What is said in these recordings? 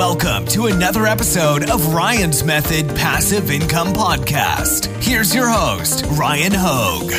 Welcome to another episode of Ryan's Method Passive Income Podcast. Here's your host, Ryan Hogue.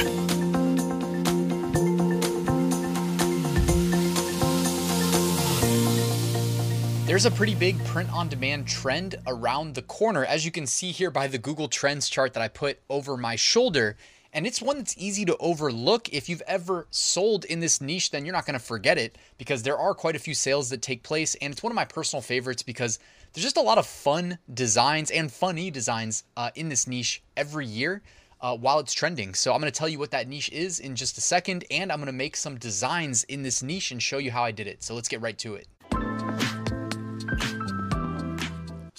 There's a pretty big print on demand trend around the corner, as you can see here by the Google Trends chart that I put over my shoulder. And it's one that's easy to overlook. If you've ever sold in this niche, then you're not going to forget it because there are quite a few sales that take place. And it's one of my personal favorites because there's just a lot of fun designs and funny designs uh, in this niche every year. Uh, while it's trending. So, I'm going to tell you what that niche is in just a second, and I'm going to make some designs in this niche and show you how I did it. So, let's get right to it.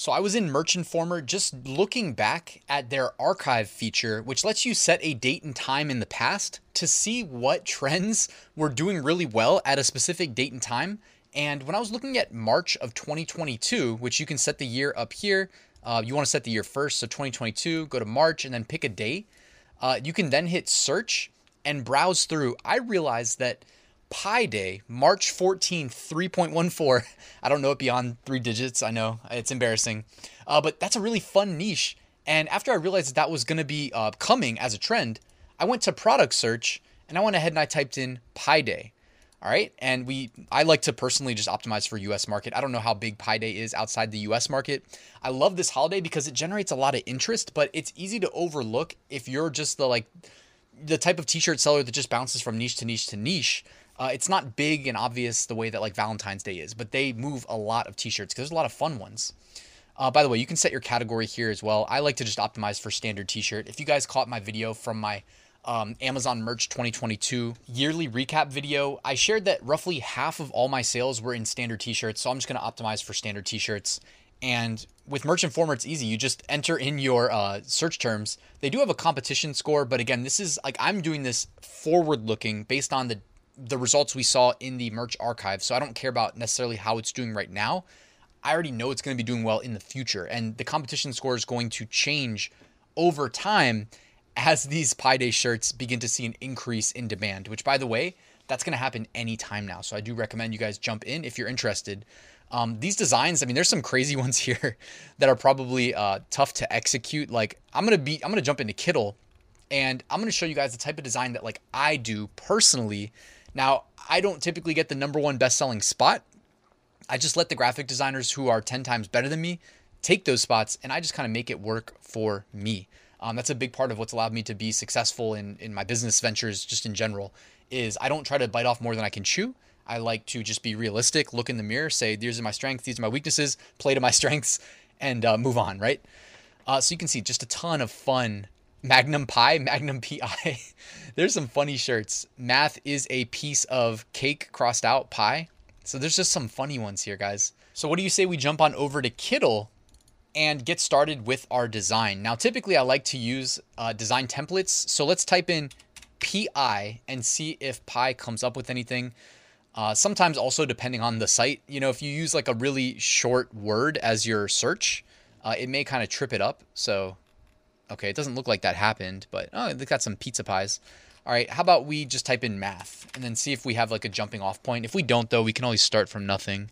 So I was in Merch Informer just looking back at their archive feature, which lets you set a date and time in the past to see what trends were doing really well at a specific date and time. And when I was looking at March of 2022, which you can set the year up here, uh, you want to set the year first. So 2022, go to March and then pick a day. Uh, you can then hit search and browse through. I realized that Pi Day, March 14th, 3.14. I don't know it beyond three digits. I know it's embarrassing. Uh, but that's a really fun niche. And after I realized that, that was going to be uh, coming as a trend, I went to product search and I went ahead and I typed in Pi Day. All right. And we, I like to personally just optimize for US market. I don't know how big Pi Day is outside the US market. I love this holiday because it generates a lot of interest, but it's easy to overlook if you're just the like, the type of t-shirt seller that just bounces from niche to niche to niche uh, it's not big and obvious the way that like Valentine's Day is, but they move a lot of t-shirts because there's a lot of fun ones. Uh, by the way, you can set your category here as well. I like to just optimize for standard t-shirt. If you guys caught my video from my um, Amazon Merch 2022 yearly recap video, I shared that roughly half of all my sales were in standard t-shirts. So I'm just going to optimize for standard t-shirts. And with Merch Informer, it's easy. You just enter in your uh, search terms. They do have a competition score, but again, this is like I'm doing this forward looking based on the the results we saw in the merch archive. So I don't care about necessarily how it's doing right now. I already know it's going to be doing well in the future. And the competition score is going to change over time as these Pi Day shirts begin to see an increase in demand, which, by the way, that's going to happen anytime now. So I do recommend you guys jump in if you're interested. Um, these designs, I mean, there's some crazy ones here that are probably uh, tough to execute. Like I'm gonna be, I'm gonna jump into Kittl, and I'm gonna show you guys the type of design that like I do personally now, I don't typically get the number one best selling spot. I just let the graphic designers who are 10 times better than me take those spots and I just kind of make it work for me. Um, that's a big part of what's allowed me to be successful in, in my business ventures just in general is I don't try to bite off more than I can chew. I like to just be realistic, look in the mirror, say, these are my strengths, these are my weaknesses, play to my strengths, and uh, move on, right? Uh, so you can see just a ton of fun Magnum Pi, Magnum PI. there's some funny shirts. Math is a piece of cake crossed out pie. So there's just some funny ones here, guys. So what do you say we jump on over to Kittl and get started with our design? Now, typically I like to use uh, design templates. So let's type in PI and see if Pi comes up with anything. Uh, sometimes also depending on the site, you know, if you use like a really short word as your search, uh, it may kind of trip it up. So Okay, it doesn't look like that happened, but oh, they got some pizza pies. All right, how about we just type in math and then see if we have like a jumping off point. If we don't, though, we can always start from nothing.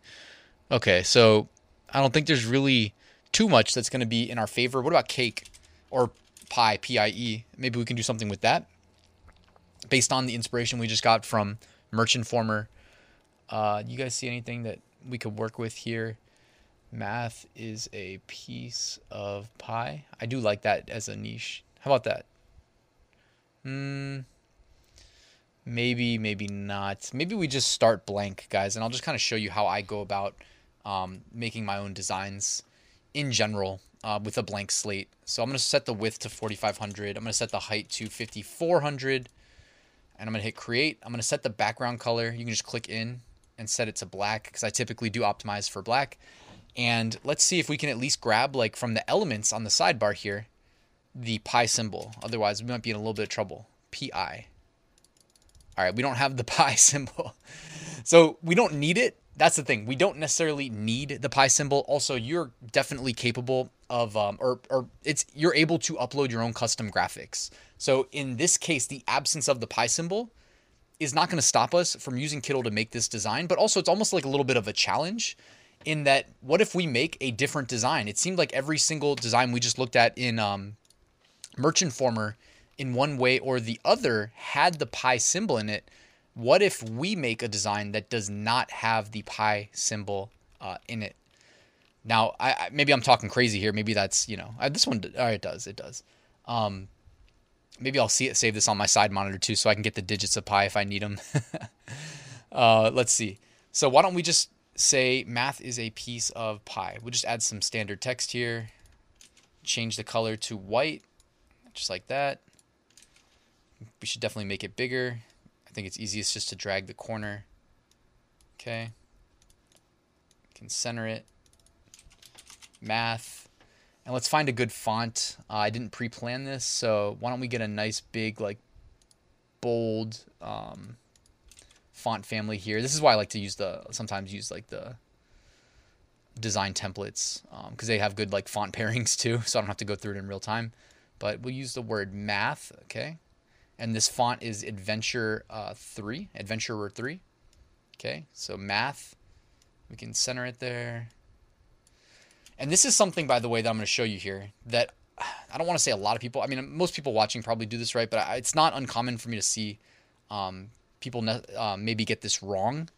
Okay, so I don't think there's really too much that's going to be in our favor. What about cake or pie, P I E? Maybe we can do something with that based on the inspiration we just got from Merch Informer. Uh, you guys see anything that we could work with here? Math is a piece of pie. I do like that as a niche. How about that? Hmm. Maybe, maybe not. Maybe we just start blank, guys, and I'll just kind of show you how I go about um, making my own designs in general uh, with a blank slate. So I'm going to set the width to 4500. I'm going to set the height to 5400. And I'm going to hit create. I'm going to set the background color. You can just click in and set it to black because I typically do optimize for black. And let's see if we can at least grab like from the elements on the sidebar here, the pi symbol. Otherwise we might be in a little bit of trouble. PI. All right, we don't have the pi symbol. So we don't need it. That's the thing. We don't necessarily need the pi symbol. Also, you're definitely capable of, um, or, or it's you're able to upload your own custom graphics. So in this case, the absence of the pi symbol is not going to stop us from using Kittl to make this design. But also, it's almost like a little bit of a challenge in that what if we make a different design? It seemed like every single design we just looked at in um, Merch Informer in one way or the other had the pi symbol in it. What if we make a design that does not have the pi symbol uh, in it? Now, I, I, maybe I'm talking crazy here. Maybe that's you know I, this one. It does. It does. Um, maybe I'll see it. Save this on my side monitor too, so I can get the digits of pi if I need them. uh, let's see. So why don't we just say math is a piece of pi? We'll just add some standard text here. Change the color to white, just like that. We should definitely make it bigger. I think it's easiest just to drag the corner. Okay. Can center it. Math. And let's find a good font. Uh, I didn't pre-plan this, so why don't we get a nice big like bold um, font family here. This is why I like to use the sometimes use like the design templates because um, they have good like font pairings too, so I don't have to go through it in real time. But we'll use the word math, okay? And this font is Adventure uh, 3, Adventurer 3. Okay, so math. We can center it there. And this is something, by the way, that I'm going to show you here that I don't want to say a lot of people. I mean, most people watching probably do this right, but it's not uncommon for me to see um, people uh, maybe get this wrong.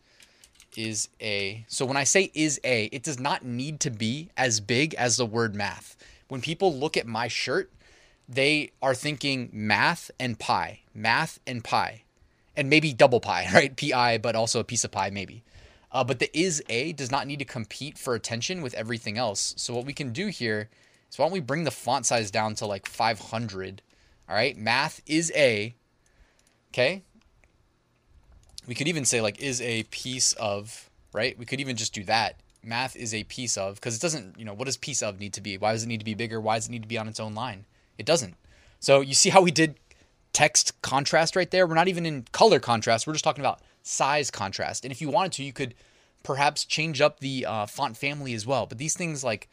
Is a so when I say is a, it does not need to be as big as the word math. When people look at my shirt, they are thinking math and pi, math and pi, and maybe double pi, right? Pi, but also a piece of pie, maybe. Uh, but the is a does not need to compete for attention with everything else. So what we can do here is why don't we bring the font size down to like 500? All right, math is a. Okay. We could even say like is a piece of, right? We could even just do that. Math is a piece of because it doesn't, you know, what does piece of need to be? Why does it need to be bigger? Why does it need to be on its own line? It doesn't. So you see how we did text contrast right there? We're not even in color contrast. We're just talking about size contrast. And if you wanted to, you could perhaps change up the uh, font family as well. But these things like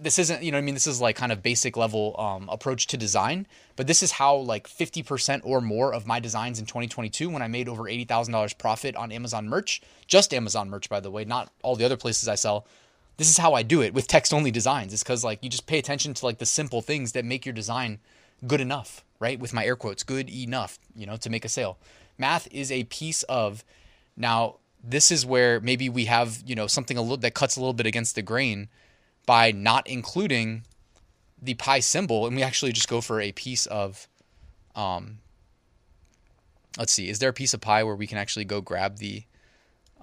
this isn't you know I mean this is like kind of basic level um, approach to design. But this is how like 50% or more of my designs in 2022 when I made over $80,000 profit on Amazon merch, just Amazon merch by the way, not all the other places I sell. This is how I do it with text only designs. It's because like you just pay attention to like the simple things that make your design good enough, right? With my air quotes, good enough, you know, to make a sale. Math is a piece of now this is where maybe we have, you know, something a little that cuts a little bit against the grain by not including the pi symbol and we actually just go for a piece of um let's see, is there a piece of pie where we can actually go grab the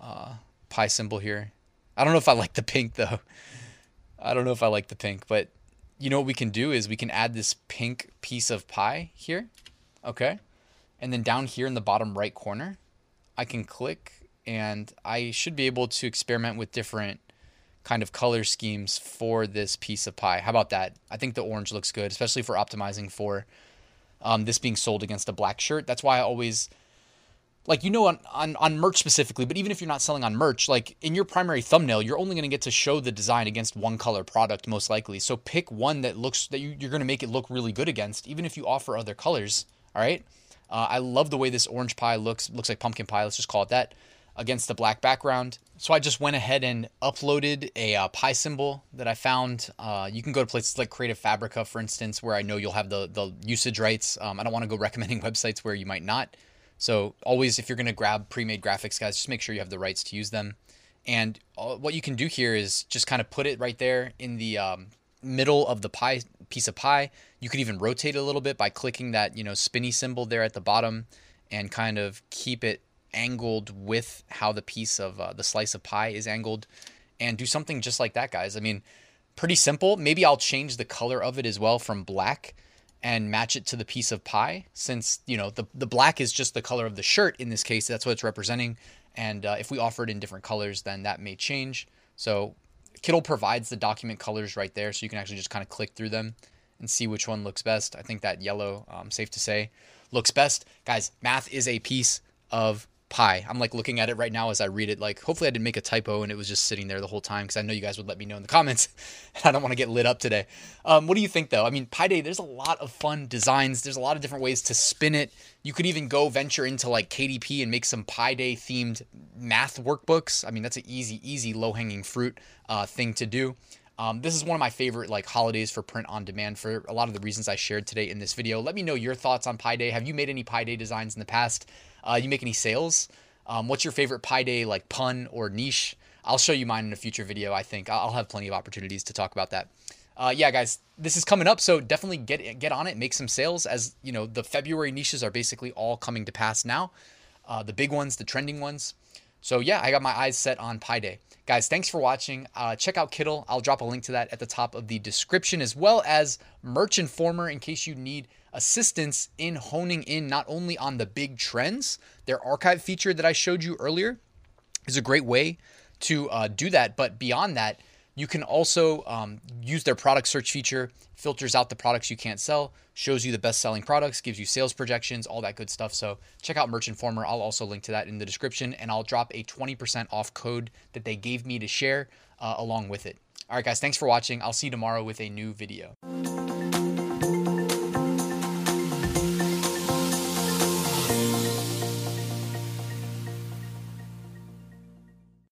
uh, pi symbol here? I don't know if I like the pink though. I don't know if I like the pink, but you know what we can do is we can add this pink piece of pie here. Okay. And then down here in the bottom right corner, I can click and I should be able to experiment with different kind of color schemes for this piece of pie. How about that? I think the orange looks good, especially for optimizing for um, this being sold against a black shirt. That's why I always like you know on, on on merch specifically but even if you're not selling on merch like in your primary thumbnail you're only going to get to show the design against one color product most likely so pick one that looks that you, you're going to make it look really good against even if you offer other colors all right uh, i love the way this orange pie looks looks like pumpkin pie let's just call it that against the black background so i just went ahead and uploaded a uh, pie symbol that i found uh, you can go to places like creative fabrica for instance where i know you'll have the the usage rights um, i don't want to go recommending websites where you might not so always, if you're going to grab pre-made graphics, guys, just make sure you have the rights to use them. And what you can do here is just kind of put it right there in the um, middle of the pie piece of pie. You could even rotate a little bit by clicking that you know spinny symbol there at the bottom, and kind of keep it angled with how the piece of uh, the slice of pie is angled, and do something just like that, guys. I mean, pretty simple. Maybe I'll change the color of it as well from black and match it to the piece of pie since you know the, the black is just the color of the shirt in this case that's what it's representing and uh, if we offer it in different colors then that may change so Kittl provides the document colors right there so you can actually just kind of click through them and see which one looks best i think that yellow um, safe to say looks best guys math is a piece of pie. I'm like looking at it right now as I read it. Like, hopefully, I didn't make a typo and it was just sitting there the whole time because I know you guys would let me know in the comments. I don't want to get lit up today. Um, what do you think though? I mean, Pi Day, there's a lot of fun designs. There's a lot of different ways to spin it. You could even go venture into like KDP and make some Pi Day themed math workbooks. I mean, that's an easy, easy, low hanging fruit uh, thing to do. Um, this is one of my favorite like holidays for print on demand for a lot of the reasons I shared today in this video. Let me know your thoughts on Pi Day. Have you made any Pi Day designs in the past? Uh, you make any sales? Um, what's your favorite Pi Day like pun or niche? I'll show you mine in a future video. I think I'll have plenty of opportunities to talk about that. Uh, yeah, guys, this is coming up, so definitely get get on it, make some sales. As you know, the February niches are basically all coming to pass now. Uh, the big ones, the trending ones. So yeah, I got my eyes set on Pi Day. Guys, thanks for watching. Uh, check out Kittl. I'll drop a link to that at the top of the description, as well as Merch Informer in case you need assistance in honing in not only on the big trends. Their archive feature that I showed you earlier is a great way to uh, do that. But beyond that, you can also um, use their product search feature, filters out the products you can't sell, shows you the best selling products, gives you sales projections, all that good stuff. So check out Merch Informer. I'll also link to that in the description and I'll drop a 20% off code that they gave me to share uh, along with it. All right, guys, thanks for watching. I'll see you tomorrow with a new video.